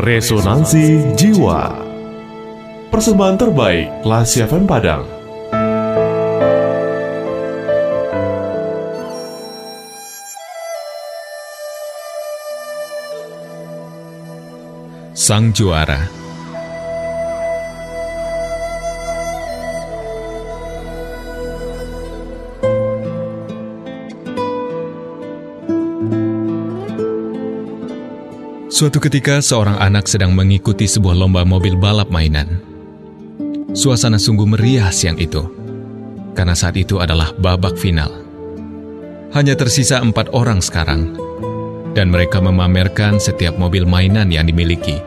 Resonansi Jiwa. Persembahan terbaik Lasi FM Padang. Sang Juara Suatu ketika seorang anak sedang mengikuti sebuah lomba mobil balap mainan. Suasana sungguh meriah siang itu, karena saat itu adalah babak final. Hanya tersisa empat orang sekarang, dan mereka memamerkan setiap mobil mainan yang dimiliki.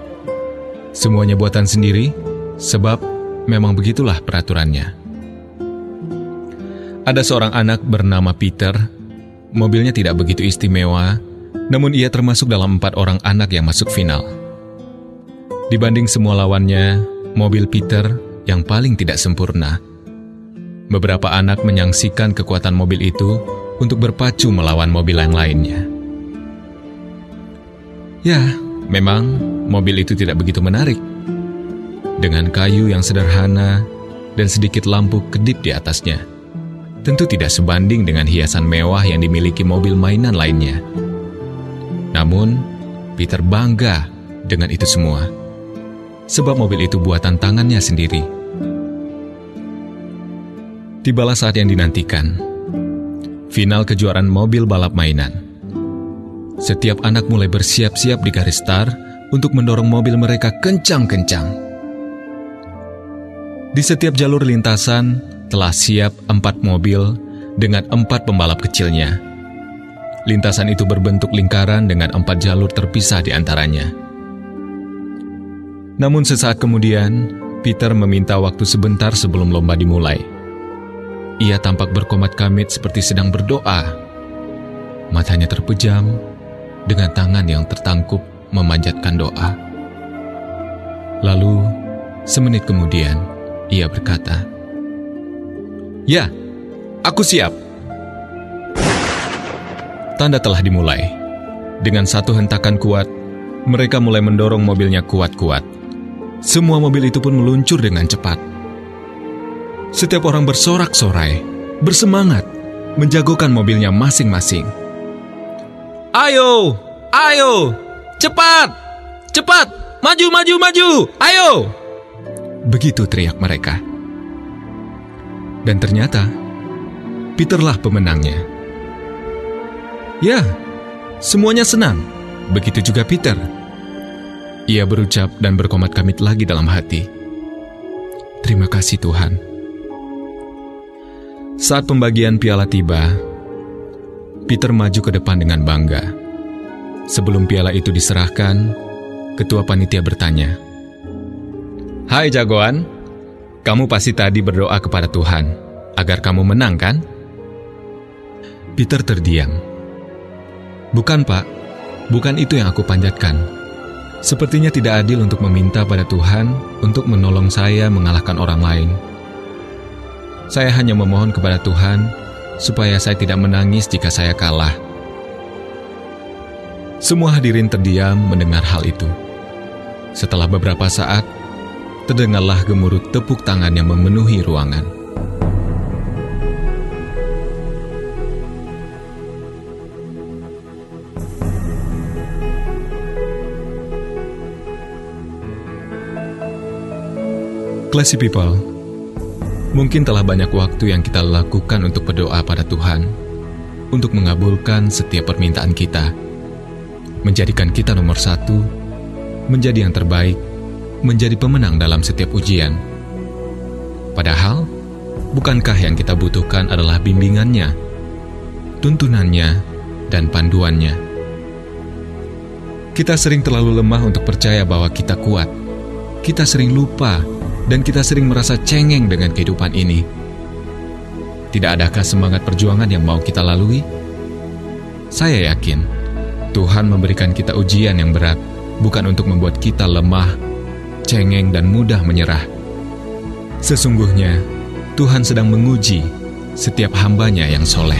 Semuanya buatan sendiri, sebab memang begitulah peraturannya. Ada seorang anak bernama Peter, mobilnya tidak begitu istimewa, namun ia termasuk dalam empat orang anak yang masuk final. Dibanding semua lawannya, mobil Peter yang paling tidak sempurna. Beberapa anak menyangsikan kekuatan mobil itu untuk berpacu melawan mobil yang lainnya. Ya, memang mobil itu tidak begitu menarik. Dengan kayu yang sederhana dan sedikit lampu kedip di atasnya, tentu tidak sebanding dengan hiasan mewah yang dimiliki mobil mainan lainnya. Namun, Peter bangga dengan itu semua, sebab mobil itu buatan tangannya sendiri. Tibalah saat yang dinantikan, final kejuaraan mobil balap mainan. Setiap anak mulai bersiap-siap di garis start untuk mendorong mobil mereka kencang-kencang. Di setiap jalur lintasan telah siap empat mobil dengan empat pembalap kecilnya Lintasan itu berbentuk lingkaran dengan empat jalur terpisah di antaranya. Namun sesaat kemudian, Peter meminta waktu sebentar sebelum lomba dimulai. Ia tampak berkomat kamit seperti sedang berdoa. Matanya terpejam dengan tangan yang tertangkup memanjatkan doa. Lalu, semenit kemudian, ia berkata, "Ya, aku siap." Tanda telah dimulai. Dengan satu hentakan kuat, mereka mulai mendorong mobilnya kuat-kuat. Semua mobil itu pun meluncur dengan cepat. Setiap orang bersorak-sorai, bersemangat, menjagokan mobilnya masing-masing. Ayo, ayo, cepat, cepat, maju, maju, maju, ayo! Begitu teriak mereka. Dan ternyata, Peterlah pemenangnya. Ya, semuanya senang. Begitu juga Peter. Ia berucap dan berkomat kamit lagi dalam hati. Terima kasih Tuhan. Saat pembagian piala tiba, Peter maju ke depan dengan bangga. Sebelum piala itu diserahkan, ketua panitia bertanya, Hai jagoan, kamu pasti tadi berdoa kepada Tuhan agar kamu menang kan? Peter terdiam. Bukan, Pak. Bukan itu yang aku panjatkan. Sepertinya tidak adil untuk meminta pada Tuhan untuk menolong saya mengalahkan orang lain. Saya hanya memohon kepada Tuhan supaya saya tidak menangis jika saya kalah. Semua hadirin terdiam mendengar hal itu. Setelah beberapa saat, terdengarlah gemuruh tepuk tangan yang memenuhi ruangan. Classy people, mungkin telah banyak waktu yang kita lakukan untuk berdoa pada Tuhan, untuk mengabulkan setiap permintaan kita, menjadikan kita nomor satu, menjadi yang terbaik, menjadi pemenang dalam setiap ujian. Padahal, bukankah yang kita butuhkan adalah bimbingannya, tuntunannya, dan panduannya? Kita sering terlalu lemah untuk percaya bahwa kita kuat. Kita sering lupa dan kita sering merasa cengeng dengan kehidupan ini. Tidak adakah semangat perjuangan yang mau kita lalui? Saya yakin Tuhan memberikan kita ujian yang berat, bukan untuk membuat kita lemah, cengeng, dan mudah menyerah. Sesungguhnya, Tuhan sedang menguji setiap hambanya yang soleh.